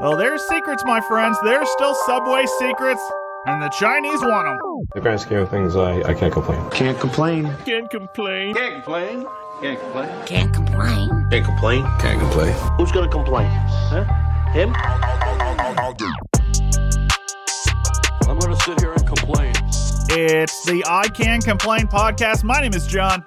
Well, there's secrets, my friends. There's still Subway secrets, and the Chinese want them. In the grand scheme of things, I, I can't complain. Can't complain. Can't complain. Can't complain. Can't complain. Can't complain. Can't complain. Can't complain. Who's gonna complain? Huh? Him? I'm gonna sit here and complain. It's the I Can Complain podcast. My name is John.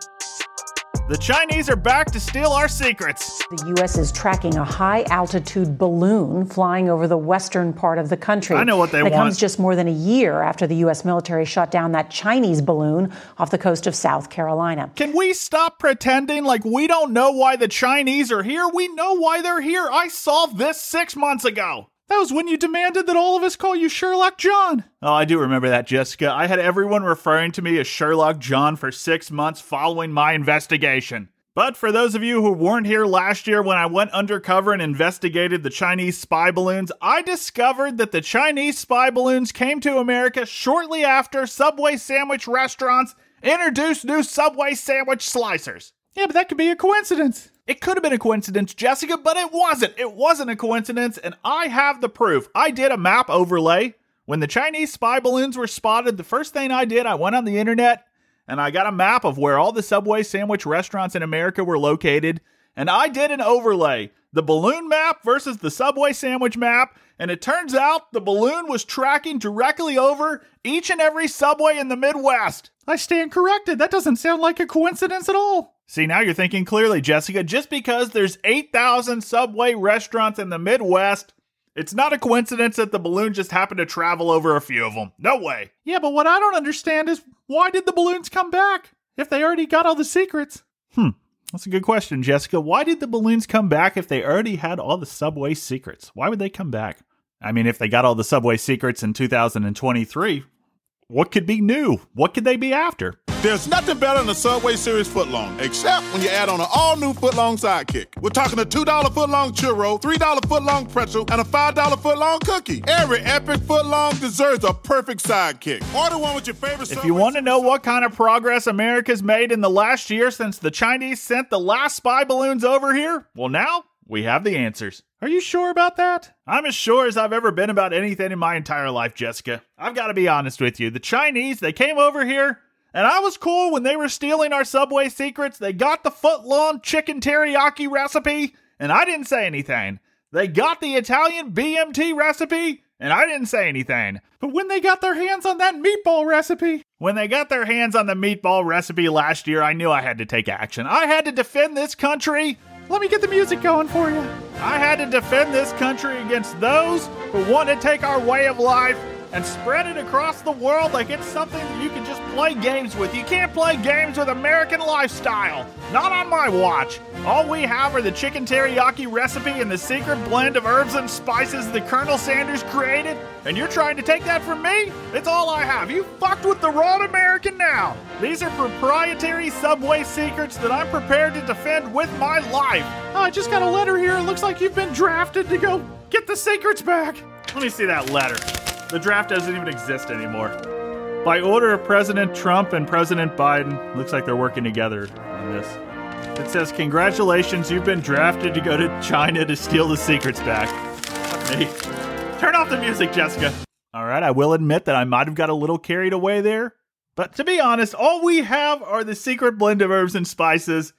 The Chinese are back to steal our secrets. The U.S. is tracking a high altitude balloon flying over the western part of the country. I know what they it want. comes just more than a year after the U.S. military shot down that Chinese balloon off the coast of South Carolina. Can we stop pretending like we don't know why the Chinese are here? We know why they're here. I solved this six months ago. That was when you demanded that all of us call you Sherlock John. Oh, I do remember that, Jessica. I had everyone referring to me as Sherlock John for six months following my investigation. But for those of you who weren't here last year when I went undercover and investigated the Chinese spy balloons, I discovered that the Chinese spy balloons came to America shortly after Subway sandwich restaurants introduced new Subway sandwich slicers. Yeah, but that could be a coincidence. It could have been a coincidence, Jessica, but it wasn't. It wasn't a coincidence, and I have the proof. I did a map overlay. When the Chinese spy balloons were spotted, the first thing I did, I went on the internet and I got a map of where all the Subway sandwich restaurants in America were located, and I did an overlay the balloon map versus the Subway sandwich map, and it turns out the balloon was tracking directly over each and every Subway in the Midwest. I stand corrected. That doesn't sound like a coincidence at all. See, now you're thinking clearly, Jessica. Just because there's 8,000 Subway restaurants in the Midwest, it's not a coincidence that the balloon just happened to travel over a few of them. No way. Yeah, but what I don't understand is why did the balloons come back if they already got all the secrets? Hmm. That's a good question, Jessica. Why did the balloons come back if they already had all the Subway secrets? Why would they come back? I mean, if they got all the Subway secrets in 2023, what could be new? What could they be after? There's nothing better than a Subway Series footlong, except when you add on an all-new footlong sidekick. We're talking a $2 footlong churro, $3 footlong pretzel, and a $5 footlong cookie. Every epic footlong deserves a perfect sidekick. Order one with your favorite If you want to know what kind of progress America's made in the last year since the Chinese sent the last spy balloons over here, well, now we have the answers. Are you sure about that? I'm as sure as I've ever been about anything in my entire life, Jessica. I've got to be honest with you. The Chinese, they came over here, and I was cool when they were stealing our Subway secrets. They got the foot long chicken teriyaki recipe, and I didn't say anything. They got the Italian BMT recipe, and I didn't say anything. But when they got their hands on that meatball recipe, when they got their hands on the meatball recipe last year, I knew I had to take action. I had to defend this country. Let me get the music going for you. I had to defend this country against those who want to take our way of life and spread it across the world like it's something you can just play games with. You can't play games with American lifestyle. Not on my watch. All we have are the chicken teriyaki recipe and the secret blend of herbs and spices that Colonel Sanders created, and you're trying to take that from me? It's all I have. You fucked with the wrong American now. These are proprietary Subway secrets that I'm prepared to defend with my life. Oh, I just got a letter here. It looks like you've been drafted to go get the secrets back. Let me see that letter. The draft doesn't even exist anymore. By order of President Trump and President Biden, looks like they're working together on this. It says, Congratulations, you've been drafted to go to China to steal the secrets back. Me. Turn off the music, Jessica. All right, I will admit that I might have got a little carried away there. But to be honest, all we have are the secret blend of herbs and spices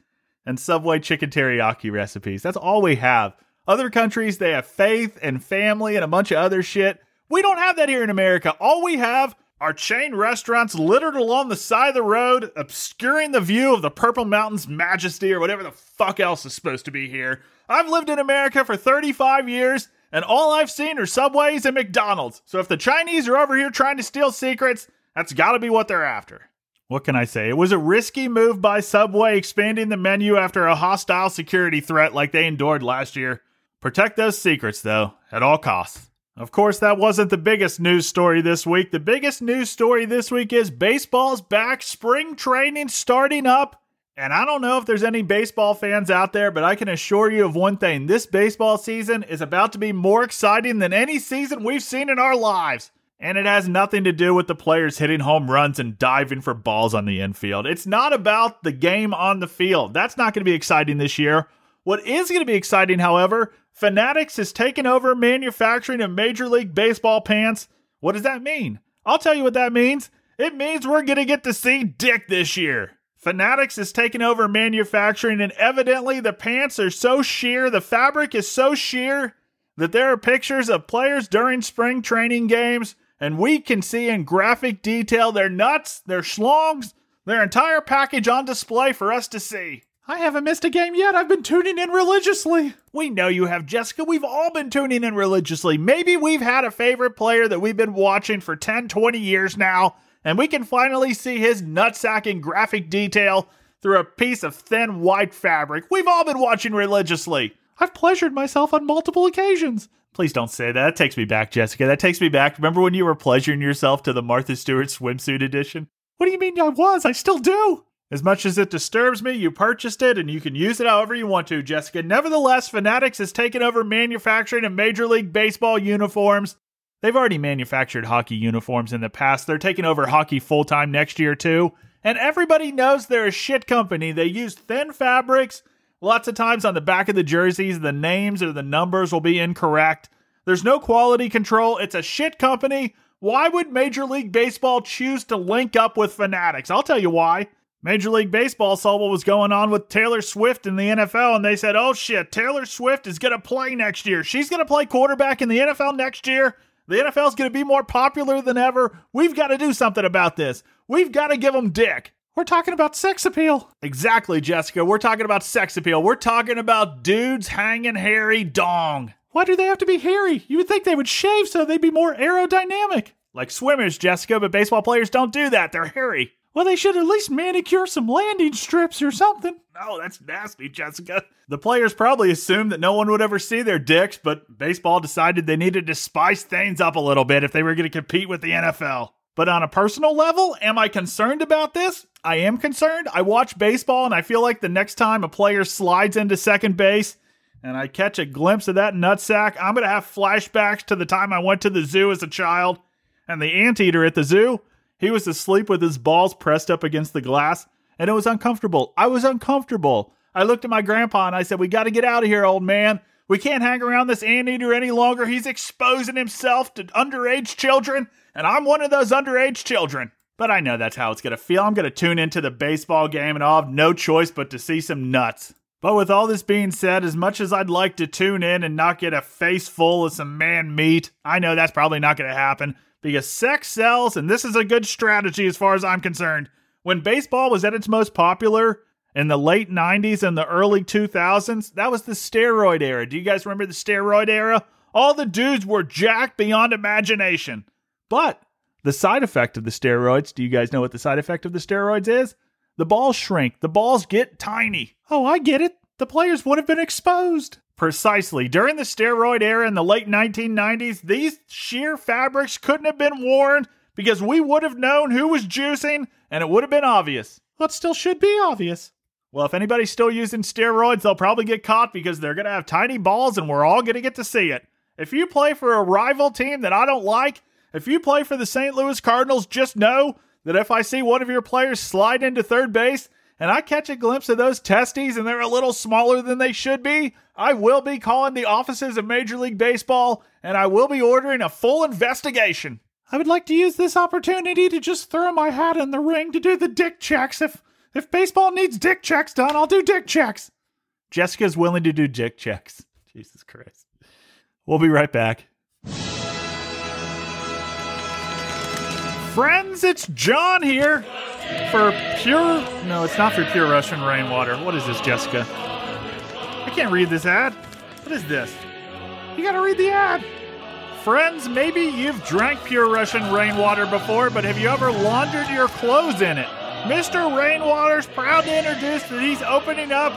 and Subway chicken teriyaki recipes. That's all we have. Other countries, they have faith and family and a bunch of other shit. We don't have that here in America. All we have are chain restaurants littered along the side of the road, obscuring the view of the Purple Mountains majesty or whatever the fuck else is supposed to be here. I've lived in America for 35 years, and all I've seen are Subways and McDonald's. So if the Chinese are over here trying to steal secrets, that's gotta be what they're after. What can I say? It was a risky move by Subway expanding the menu after a hostile security threat like they endured last year. Protect those secrets, though, at all costs. Of course, that wasn't the biggest news story this week. The biggest news story this week is baseball's back, spring training starting up. And I don't know if there's any baseball fans out there, but I can assure you of one thing this baseball season is about to be more exciting than any season we've seen in our lives. And it has nothing to do with the players hitting home runs and diving for balls on the infield. It's not about the game on the field. That's not going to be exciting this year. What is going to be exciting, however, Fanatics has taken over manufacturing of Major League Baseball pants. What does that mean? I'll tell you what that means. It means we're going to get to see Dick this year. Fanatics is taking over manufacturing, and evidently the pants are so sheer, the fabric is so sheer that there are pictures of players during spring training games, and we can see in graphic detail their nuts, their schlongs, their entire package on display for us to see. I haven't missed a game yet. I've been tuning in religiously. We know you have, Jessica. We've all been tuning in religiously. Maybe we've had a favorite player that we've been watching for 10, 20 years now, and we can finally see his nutsack in graphic detail through a piece of thin white fabric. We've all been watching religiously. I've pleasured myself on multiple occasions. Please don't say that. That takes me back, Jessica. That takes me back. Remember when you were pleasuring yourself to the Martha Stewart swimsuit edition? What do you mean I was? I still do. As much as it disturbs me, you purchased it and you can use it however you want to, Jessica. Nevertheless, Fanatics has taken over manufacturing of Major League Baseball uniforms. They've already manufactured hockey uniforms in the past. They're taking over hockey full time next year, too. And everybody knows they're a shit company. They use thin fabrics. Lots of times on the back of the jerseys, the names or the numbers will be incorrect. There's no quality control. It's a shit company. Why would Major League Baseball choose to link up with Fanatics? I'll tell you why. Major League Baseball saw what was going on with Taylor Swift in the NFL, and they said, oh shit, Taylor Swift is going to play next year. She's going to play quarterback in the NFL next year. The NFL is going to be more popular than ever. We've got to do something about this. We've got to give them dick. We're talking about sex appeal. Exactly, Jessica. We're talking about sex appeal. We're talking about dudes hanging hairy dong. Why do they have to be hairy? You would think they would shave so they'd be more aerodynamic. Like swimmers, Jessica, but baseball players don't do that. They're hairy. Well, they should at least manicure some landing strips or something. No, that's nasty, Jessica. The players probably assumed that no one would ever see their dicks, but baseball decided they needed to spice things up a little bit if they were going to compete with the NFL. But on a personal level, am I concerned about this? I am concerned. I watch baseball and I feel like the next time a player slides into second base and I catch a glimpse of that nutsack, I'm going to have flashbacks to the time I went to the zoo as a child and the anteater at the zoo he was asleep with his balls pressed up against the glass, and it was uncomfortable. I was uncomfortable. I looked at my grandpa and I said, We got to get out of here, old man. We can't hang around this anteater any longer. He's exposing himself to underage children, and I'm one of those underage children. But I know that's how it's going to feel. I'm going to tune into the baseball game and I'll have no choice but to see some nuts. But with all this being said, as much as I'd like to tune in and not get a face full of some man meat, I know that's probably not going to happen because sex sells, and this is a good strategy as far as I'm concerned. When baseball was at its most popular in the late 90s and the early 2000s, that was the steroid era. Do you guys remember the steroid era? All the dudes were jacked beyond imagination. But the side effect of the steroids, do you guys know what the side effect of the steroids is? The balls shrink, the balls get tiny. Oh, I get it. The players would have been exposed. Precisely. During the steroid era in the late 1990s, these sheer fabrics couldn't have been worn because we would have known who was juicing and it would have been obvious. Well, still should be obvious. Well, if anybody's still using steroids, they'll probably get caught because they're going to have tiny balls and we're all going to get to see it. If you play for a rival team that I don't like, if you play for the St. Louis Cardinals, just know that if I see one of your players slide into third base and I catch a glimpse of those testes and they're a little smaller than they should be, I will be calling the offices of Major League Baseball and I will be ordering a full investigation. I would like to use this opportunity to just throw my hat in the ring to do the dick checks. If if baseball needs dick checks done, I'll do dick checks. Jessica's willing to do dick checks. Jesus Christ. We'll be right back. Friends, it's John here for pure. No, it's not for pure Russian rainwater. What is this, Jessica? I can't read this ad. What is this? You gotta read the ad. Friends, maybe you've drank pure Russian rainwater before, but have you ever laundered your clothes in it? Mr. Rainwater's proud to introduce that he's opening up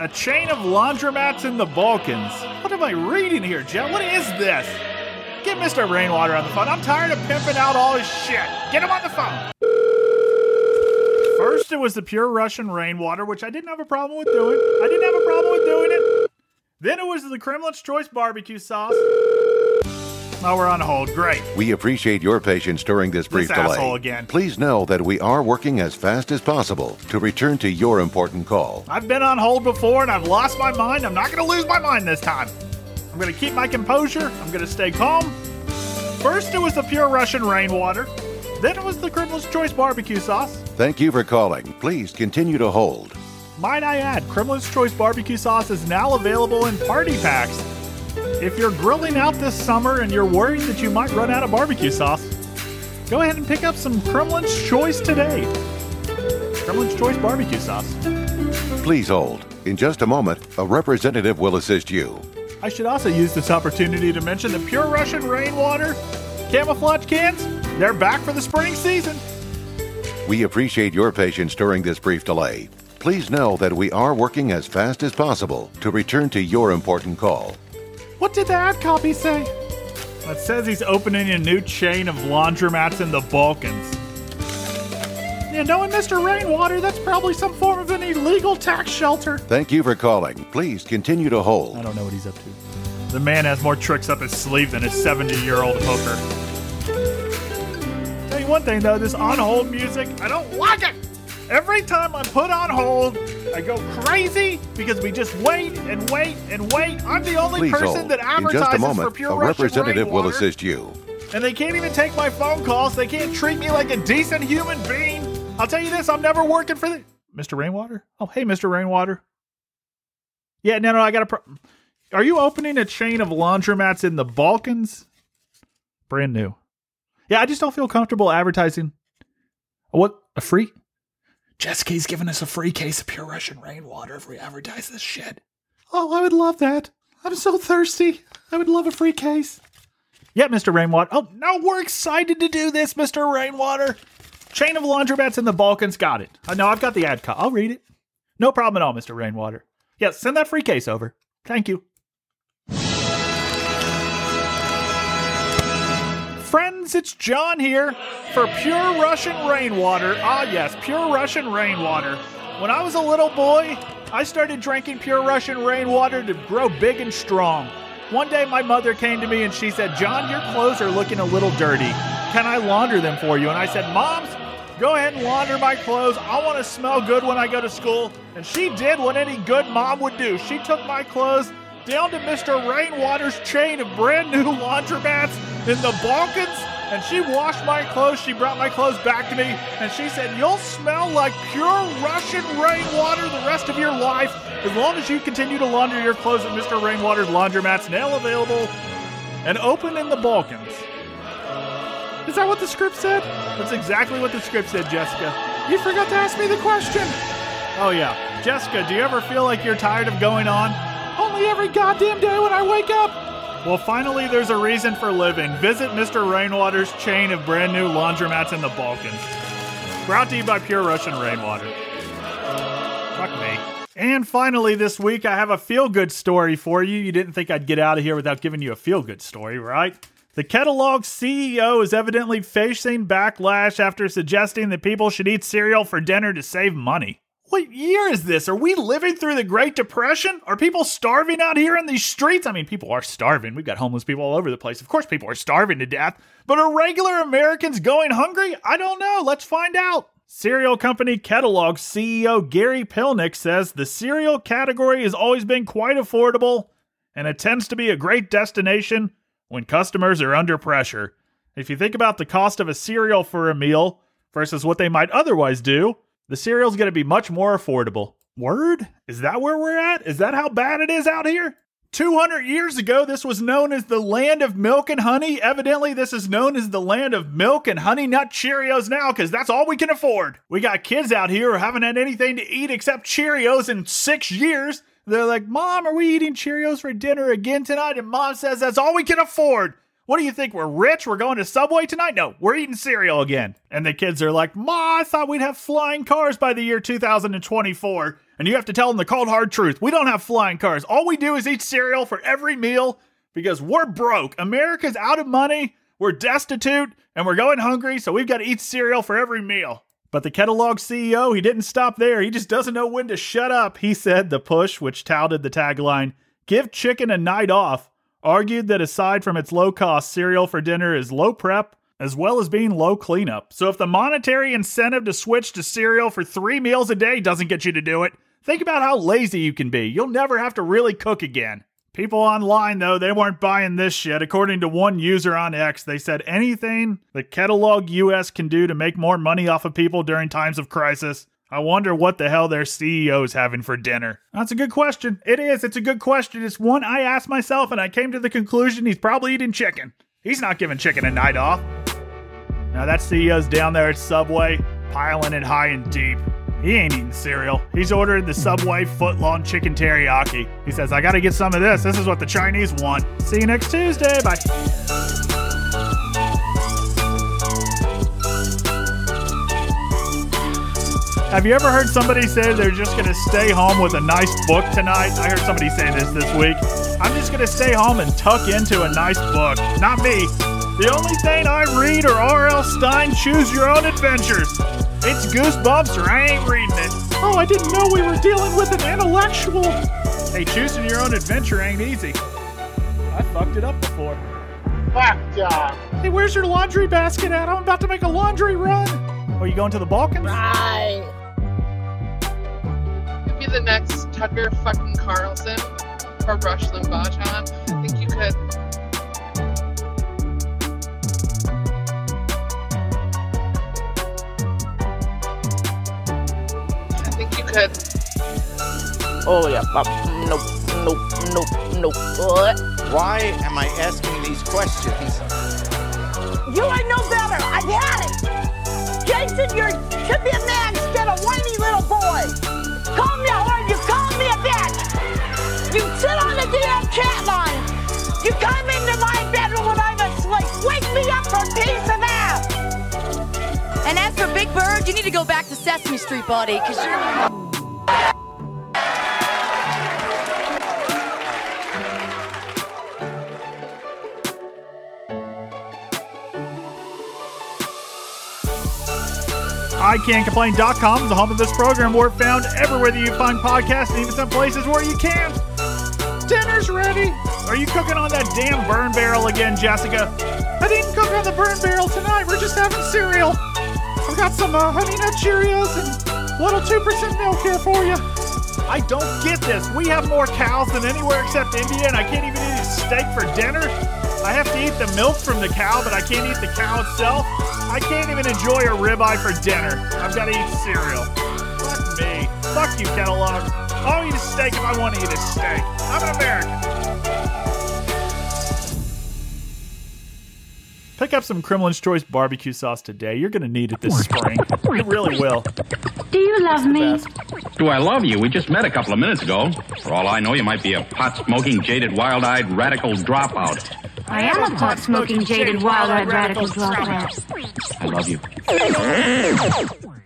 a chain of laundromats in the Balkans. What am I reading here, Jeff? What is this? Get Mr. Rainwater on the phone. I'm tired of pimping out all his shit. Get him on the phone. It was the pure Russian rainwater, which I didn't have a problem with doing. I didn't have a problem with doing it. Then it was the Kremlin's Choice barbecue sauce. Now we're on hold. Great. We appreciate your patience during this brief This delay. again. Please know that we are working as fast as possible to return to your important call. I've been on hold before and I've lost my mind. I'm not going to lose my mind this time. I'm going to keep my composure. I'm going to stay calm. First, it was the pure Russian rainwater. Then it was the Kremlin's Choice barbecue sauce. Thank you for calling. Please continue to hold. Might I add, Kremlin's Choice barbecue sauce is now available in party packs. If you're grilling out this summer and you're worried that you might run out of barbecue sauce, go ahead and pick up some Kremlin's Choice today. Kremlin's Choice barbecue sauce. Please hold. In just a moment, a representative will assist you. I should also use this opportunity to mention the Pure Russian Rainwater camouflage cans. They're back for the spring season. We appreciate your patience during this brief delay. Please know that we are working as fast as possible to return to your important call. What did the ad copy say? It says he's opening a new chain of laundromats in the Balkans. Yeah, knowing Mr. Rainwater, that's probably some form of an illegal tax shelter. Thank you for calling. Please continue to hold. I don't know what he's up to. The man has more tricks up his sleeve than a 70 year old hooker. One thing though, this on hold music, I don't like it! Every time I'm put on hold, I go crazy because we just wait and wait and wait. I'm the only Please person hold. that In just a for moment, pure a Russian representative will assist you. And they can't even take my phone calls. They can't treat me like a decent human being. I'll tell you this, I'm never working for the Mr. Rainwater. Oh, hey, Mr. Rainwater. Yeah, no, no, I got a. Pro- Are you opening a chain of laundromats in the Balkans? Brand new. Yeah, I just don't feel comfortable advertising. What? A free? Jessica's giving us a free case of pure Russian rainwater if we advertise this shit. Oh, I would love that. I'm so thirsty. I would love a free case. Yeah, Mr. Rainwater. Oh, no, we're excited to do this, Mr. Rainwater. Chain of laundromats in the Balkans. Got it. Uh, I know, I've got the ad copy. I'll read it. No problem at all, Mr. Rainwater. Yeah, send that free case over. Thank you. Friends, it's John here for Pure Russian Rainwater. Ah, yes, Pure Russian Rainwater. When I was a little boy, I started drinking Pure Russian Rainwater to grow big and strong. One day, my mother came to me and she said, John, your clothes are looking a little dirty. Can I launder them for you? And I said, Moms, go ahead and launder my clothes. I want to smell good when I go to school. And she did what any good mom would do. She took my clothes down to Mr. Rainwater's chain of brand new laundromats in the Balkans. And she washed my clothes. She brought my clothes back to me. And she said, You'll smell like pure Russian rainwater the rest of your life as long as you continue to launder your clothes at Mr. Rainwater's laundromats, now available and open in the Balkans. Is that what the script said? That's exactly what the script said, Jessica. You forgot to ask me the question. Oh, yeah. Jessica, do you ever feel like you're tired of going on? Only every goddamn day when I wake up. Well, finally, there's a reason for living. Visit Mr. Rainwater's chain of brand new laundromats in the Balkans. Brought to you by Pure Russian Rainwater. Fuck me. And finally, this week, I have a feel good story for you. You didn't think I'd get out of here without giving you a feel good story, right? The Kellogg CEO is evidently facing backlash after suggesting that people should eat cereal for dinner to save money. What year is this? Are we living through the Great Depression? Are people starving out here in these streets? I mean, people are starving. We've got homeless people all over the place. Of course, people are starving to death. But are regular Americans going hungry? I don't know. Let's find out. Cereal company Kellogg CEO Gary Pilnick says the cereal category has always been quite affordable and it tends to be a great destination when customers are under pressure. If you think about the cost of a cereal for a meal versus what they might otherwise do, the cereal's going to be much more affordable. Word? Is that where we're at? Is that how bad it is out here? 200 years ago, this was known as the land of milk and honey. Evidently, this is known as the land of milk and honey nut Cheerios now because that's all we can afford. We got kids out here who haven't had anything to eat except Cheerios in six years. They're like, Mom, are we eating Cheerios for dinner again tonight? And Mom says that's all we can afford. What do you think? We're rich? We're going to Subway tonight? No, we're eating cereal again. And the kids are like, Ma, I thought we'd have flying cars by the year 2024. And you have to tell them the cold hard truth. We don't have flying cars. All we do is eat cereal for every meal because we're broke. America's out of money. We're destitute and we're going hungry, so we've got to eat cereal for every meal. But the Kellogg CEO, he didn't stop there. He just doesn't know when to shut up. He said the push, which touted the tagline, Give chicken a night off, argued that aside from its low cost, cereal for dinner is low prep as well as being low cleanup. So if the monetary incentive to switch to cereal for three meals a day doesn't get you to do it, think about how lazy you can be. You'll never have to really cook again. People online, though, they weren't buying this shit. According to one user on X, they said anything the Catalog US can do to make more money off of people during times of crisis. I wonder what the hell their CEO is having for dinner. That's a good question. It is. It's a good question. It's one I asked myself, and I came to the conclusion he's probably eating chicken. He's not giving chicken a night off. Now that CEO's down there at Subway, piling it high and deep. He ain't eating cereal. He's ordering the Subway foot-long chicken teriyaki. He says, I gotta get some of this. This is what the Chinese want. See you next Tuesday. Bye. Have you ever heard somebody say they're just gonna stay home with a nice book tonight? I heard somebody say this this week. I'm just gonna stay home and tuck into a nice book. Not me. The only thing I read are R.L. Stine Choose Your Own Adventures. It's Goosebumps or I ain't reading it. Oh, I didn't know we were dealing with an intellectual. Hey, choosing your own adventure ain't easy. I fucked it up before. Fuck yeah. Hey, where's your laundry basket at? I'm about to make a laundry run. Are you going to the Balkans? Right. Could be the next Tucker fucking Carlson or Rush Limbaugh, John. I think you could. I think you could. Oh yeah. Uh, nope. Nope. Nope. Nope. What? Why am I asking these questions? You ain't no better. I've had it. Jason, you should be a man instead of a whiny little boy. Call me a whore. You call me a bitch. You sit on the damn chat line. You come into my bedroom when I'm asleep. Wake me up for peace and ass. And as for Big Bird, you need to go back to Sesame Street, buddy, because you're. ICanComplain.com is the home of this program. We're found everywhere that you find podcasts and even some places where you can't. Dinner's ready. Are you cooking on that damn burn barrel again, Jessica? I didn't cook on the burn barrel tonight. We're just having cereal. I've got some uh, Honey Nut Cheerios and little 2% milk here for you. I don't get this. We have more cows than anywhere except India, and I can't even eat a steak for dinner. I have to eat the milk from the cow, but I can't eat the cow itself. I can't even enjoy a ribeye for dinner. I've got to eat cereal. Fuck me. Fuck you, Kellogg. I'll eat a steak if I want to eat a steak. I'm an American. Pick up some Kremlin's Choice barbecue sauce today. You're going to need it this spring. You really will. Do you love me? Do I love you? We just met a couple of minutes ago. For all I know, you might be a pot smoking, jaded, wild eyed radical dropout. I am a pot smoking, jaded, wild eyed radical dropout. I love you.